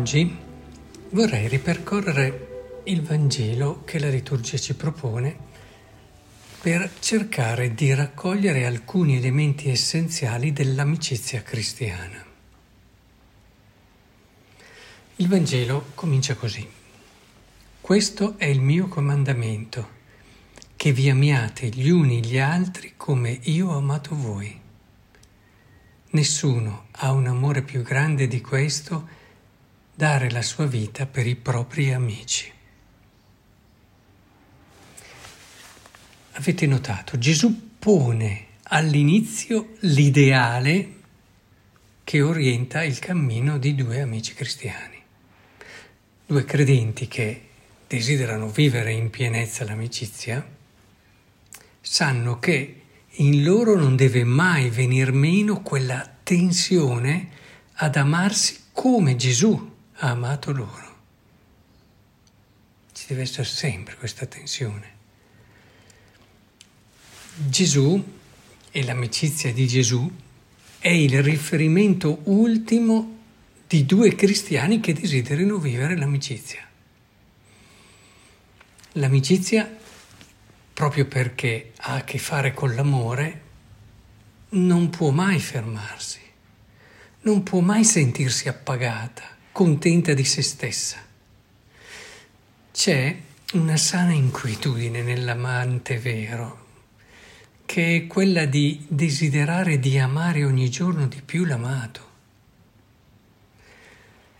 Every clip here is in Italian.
Oggi vorrei ripercorrere il Vangelo che la liturgia ci propone per cercare di raccogliere alcuni elementi essenziali dell'amicizia cristiana. Il Vangelo comincia così. Questo è il mio comandamento, che vi amiate gli uni gli altri come io ho amato voi. Nessuno ha un amore più grande di questo dare la sua vita per i propri amici. Avete notato, Gesù pone all'inizio l'ideale che orienta il cammino di due amici cristiani, due credenti che desiderano vivere in pienezza l'amicizia, sanno che in loro non deve mai venir meno quella tensione ad amarsi come Gesù ha amato loro. Ci deve essere sempre questa tensione. Gesù e l'amicizia di Gesù è il riferimento ultimo di due cristiani che desiderano vivere l'amicizia. L'amicizia, proprio perché ha a che fare con l'amore, non può mai fermarsi, non può mai sentirsi appagata contenta di se stessa. C'è una sana inquietudine nell'amante vero, che è quella di desiderare di amare ogni giorno di più l'amato.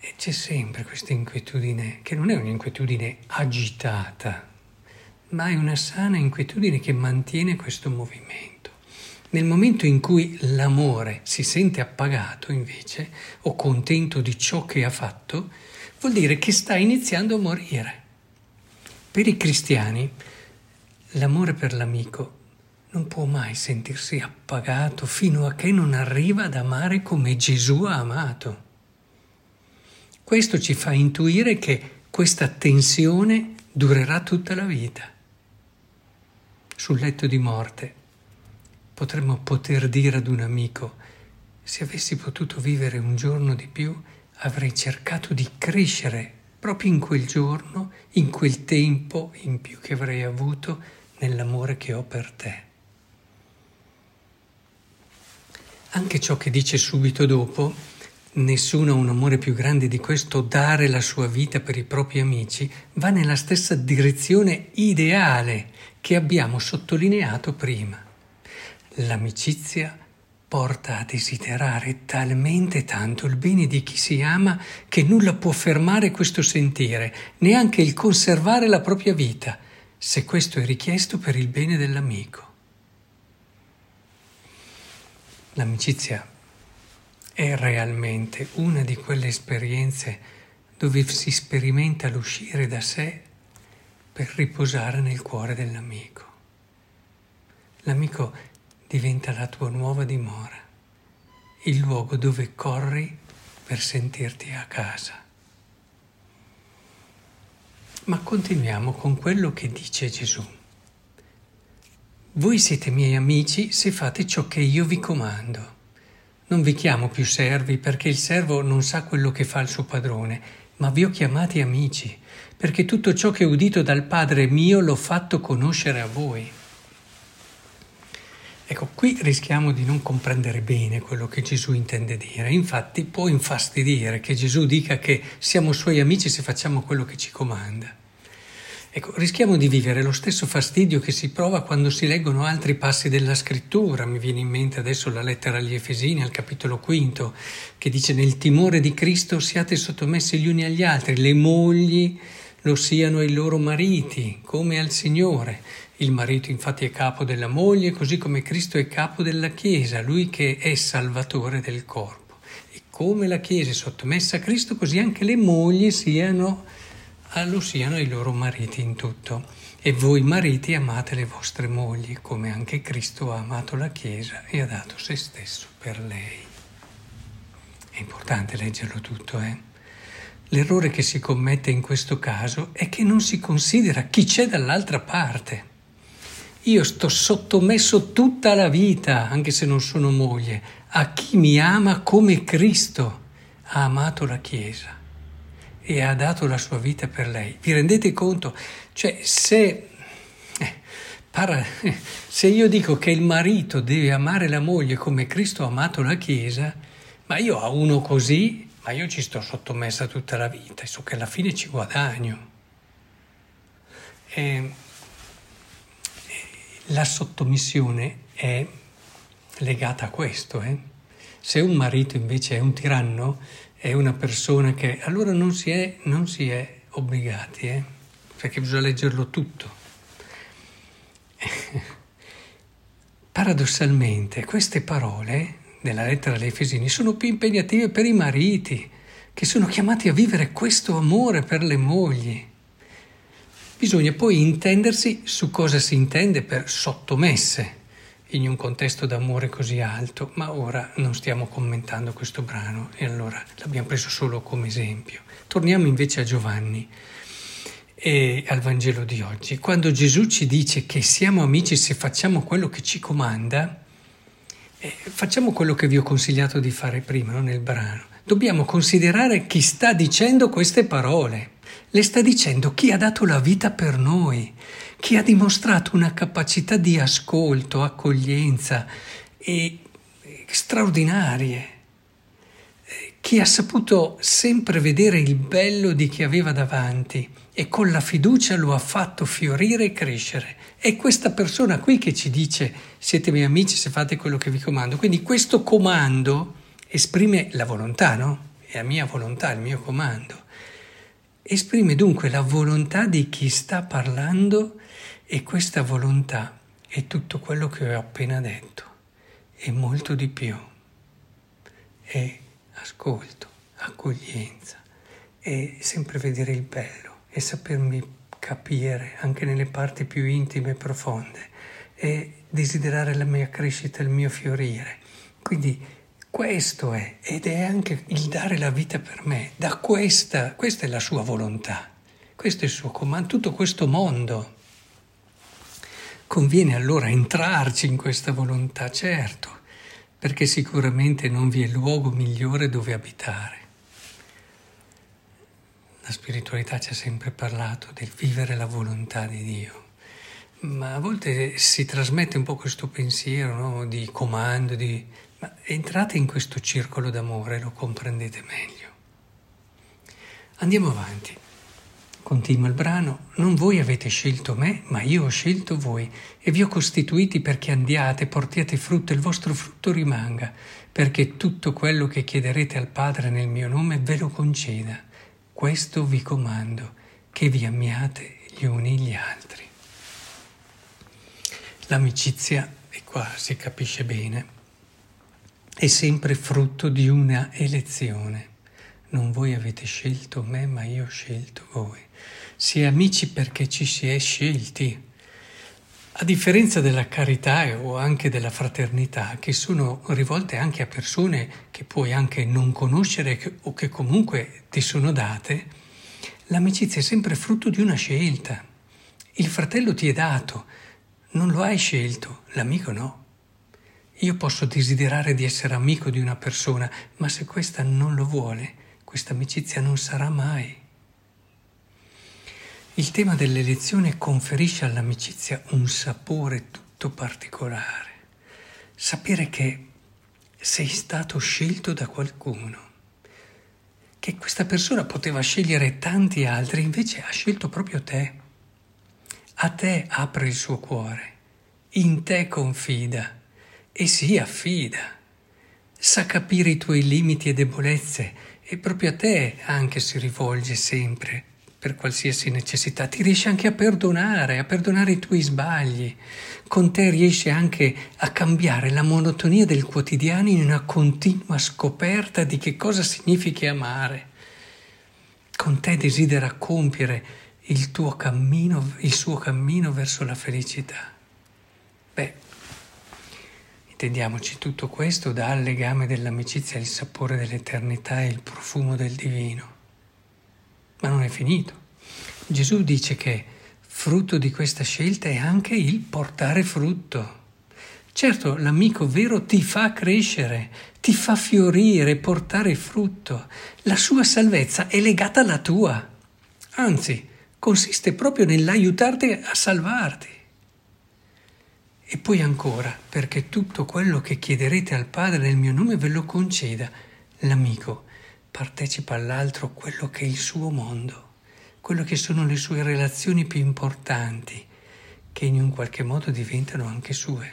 E c'è sempre questa inquietudine, che non è un'inquietudine agitata, ma è una sana inquietudine che mantiene questo movimento. Nel momento in cui l'amore si sente appagato, invece, o contento di ciò che ha fatto, vuol dire che sta iniziando a morire. Per i cristiani, l'amore per l'amico non può mai sentirsi appagato fino a che non arriva ad amare come Gesù ha amato. Questo ci fa intuire che questa tensione durerà tutta la vita. Sul letto di morte potremmo poter dire ad un amico, se avessi potuto vivere un giorno di più, avrei cercato di crescere proprio in quel giorno, in quel tempo in più che avrei avuto nell'amore che ho per te. Anche ciò che dice subito dopo, nessuno ha un amore più grande di questo, dare la sua vita per i propri amici, va nella stessa direzione ideale che abbiamo sottolineato prima. L'amicizia porta a desiderare talmente tanto il bene di chi si ama che nulla può fermare questo sentire, neanche il conservare la propria vita, se questo è richiesto per il bene dell'amico. L'amicizia è realmente una di quelle esperienze dove si sperimenta l'uscire da sé per riposare nel cuore dell'amico. L'amico diventa la tua nuova dimora, il luogo dove corri per sentirti a casa. Ma continuiamo con quello che dice Gesù. Voi siete miei amici se fate ciò che io vi comando. Non vi chiamo più servi perché il servo non sa quello che fa il suo padrone, ma vi ho chiamati amici, perché tutto ciò che ho udito dal Padre mio l'ho fatto conoscere a voi. Ecco, qui rischiamo di non comprendere bene quello che Gesù intende dire. Infatti può infastidire che Gesù dica che siamo suoi amici se facciamo quello che ci comanda. Ecco, rischiamo di vivere lo stesso fastidio che si prova quando si leggono altri passi della scrittura. Mi viene in mente adesso la lettera agli Efesini, al capitolo quinto, che dice nel timore di Cristo siate sottomessi gli uni agli altri, le mogli lo siano ai loro mariti, come al Signore. Il marito infatti è capo della moglie, così come Cristo è capo della Chiesa, lui che è salvatore del corpo. E come la Chiesa è sottomessa a Cristo, così anche le mogli siano, ah, lo siano ai loro mariti in tutto. E voi mariti amate le vostre mogli, come anche Cristo ha amato la Chiesa e ha dato se stesso per lei. È importante leggerlo tutto, eh? L'errore che si commette in questo caso è che non si considera chi c'è dall'altra parte. Io sto sottomesso tutta la vita, anche se non sono moglie, a chi mi ama come Cristo ha amato la Chiesa. e ha dato la sua vita per lei. Vi rendete conto? Cioè, se, eh, para, se io dico che il marito deve amare la moglie come Cristo ha amato la Chiesa, ma io a uno così, ma io ci sto sottomessa tutta la vita e so che alla fine ci guadagno. E, la sottomissione è legata a questo. Eh? Se un marito invece è un tiranno, è una persona che allora non si è, non si è obbligati, eh? perché bisogna leggerlo tutto. Paradossalmente queste parole della lettera agli Efesini sono più impegnative per i mariti, che sono chiamati a vivere questo amore per le mogli. Bisogna poi intendersi su cosa si intende per sottomesse in un contesto d'amore così alto, ma ora non stiamo commentando questo brano e allora l'abbiamo preso solo come esempio. Torniamo invece a Giovanni e al Vangelo di oggi. Quando Gesù ci dice che siamo amici se facciamo quello che ci comanda, eh, facciamo quello che vi ho consigliato di fare prima no? nel brano. Dobbiamo considerare chi sta dicendo queste parole. Le sta dicendo chi ha dato la vita per noi chi ha dimostrato una capacità di ascolto, accoglienza e straordinarie, chi ha saputo sempre vedere il bello di chi aveva davanti e con la fiducia lo ha fatto fiorire e crescere. È questa persona qui che ci dice siete miei amici se fate quello che vi comando. Quindi questo comando esprime la volontà, no? È la mia volontà, il mio comando. Esprime dunque la volontà di chi sta parlando e questa volontà è tutto quello che ho appena detto e molto di più. È ascolto, accoglienza, è sempre vedere il bello e sapermi capire anche nelle parti più intime e profonde e desiderare la mia crescita, il mio fiorire. Quindi questo è, ed è anche il dare la vita per me. Da questa, questa è la sua volontà, questo è il suo comando, tutto questo mondo. Conviene allora entrarci in questa volontà, certo, perché sicuramente non vi è luogo migliore dove abitare. La spiritualità ci ha sempre parlato del vivere la volontà di Dio, ma a volte si trasmette un po' questo pensiero no? di comando, di ma entrate in questo circolo d'amore, lo comprendete meglio. Andiamo avanti. Continua il brano, non voi avete scelto me, ma io ho scelto voi e vi ho costituiti perché andiate, portiate frutto e il vostro frutto rimanga, perché tutto quello che chiederete al Padre nel mio nome ve lo conceda. Questo vi comando, che vi amiate gli uni gli altri. L'amicizia, e qua si capisce bene, è sempre frutto di una elezione. Non voi avete scelto me, ma io ho scelto voi. Si è amici perché ci si è scelti. A differenza della carità o anche della fraternità, che sono rivolte anche a persone che puoi anche non conoscere o che comunque ti sono date, l'amicizia è sempre frutto di una scelta. Il fratello ti è dato, non lo hai scelto, l'amico no. Io posso desiderare di essere amico di una persona, ma se questa non lo vuole, questa amicizia non sarà mai. Il tema dell'elezione conferisce all'amicizia un sapore tutto particolare. Sapere che sei stato scelto da qualcuno, che questa persona poteva scegliere tanti altri, invece ha scelto proprio te. A te apre il suo cuore, in te confida e si affida. Sa capire i tuoi limiti e debolezze e proprio a te anche si rivolge sempre per qualsiasi necessità. Ti riesce anche a perdonare, a perdonare i tuoi sbagli. Con te riesce anche a cambiare la monotonia del quotidiano in una continua scoperta di che cosa significa amare. Con te desidera compiere il tuo cammino, il suo cammino verso la felicità. Beh, Intendiamoci, tutto questo dà al legame dell'amicizia il sapore dell'eternità e il profumo del divino. Ma non è finito. Gesù dice che frutto di questa scelta è anche il portare frutto. Certo, l'amico vero ti fa crescere, ti fa fiorire, portare frutto. La sua salvezza è legata alla tua. Anzi, consiste proprio nell'aiutarti a salvarti. E poi ancora, perché tutto quello che chiederete al Padre nel mio nome ve lo conceda, l'amico partecipa all'altro quello che è il suo mondo, quello che sono le sue relazioni più importanti, che in un qualche modo diventano anche sue.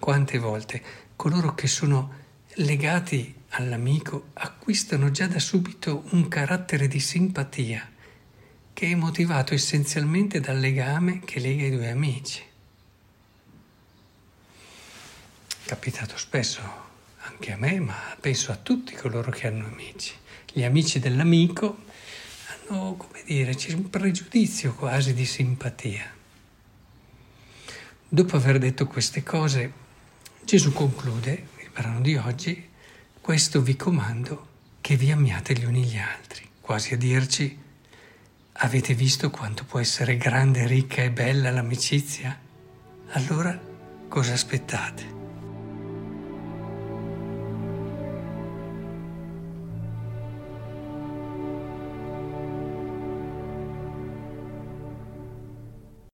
Quante volte coloro che sono legati all'amico acquistano già da subito un carattere di simpatia che è motivato essenzialmente dal legame che lega i due amici. Capitato spesso anche a me, ma penso a tutti coloro che hanno amici. Gli amici dell'amico hanno, come dire, c'è un pregiudizio quasi di simpatia. Dopo aver detto queste cose, Gesù conclude il brano di oggi, questo vi comando che vi amiate gli uni gli altri, quasi a dirci, avete visto quanto può essere grande, ricca e bella l'amicizia? Allora cosa aspettate?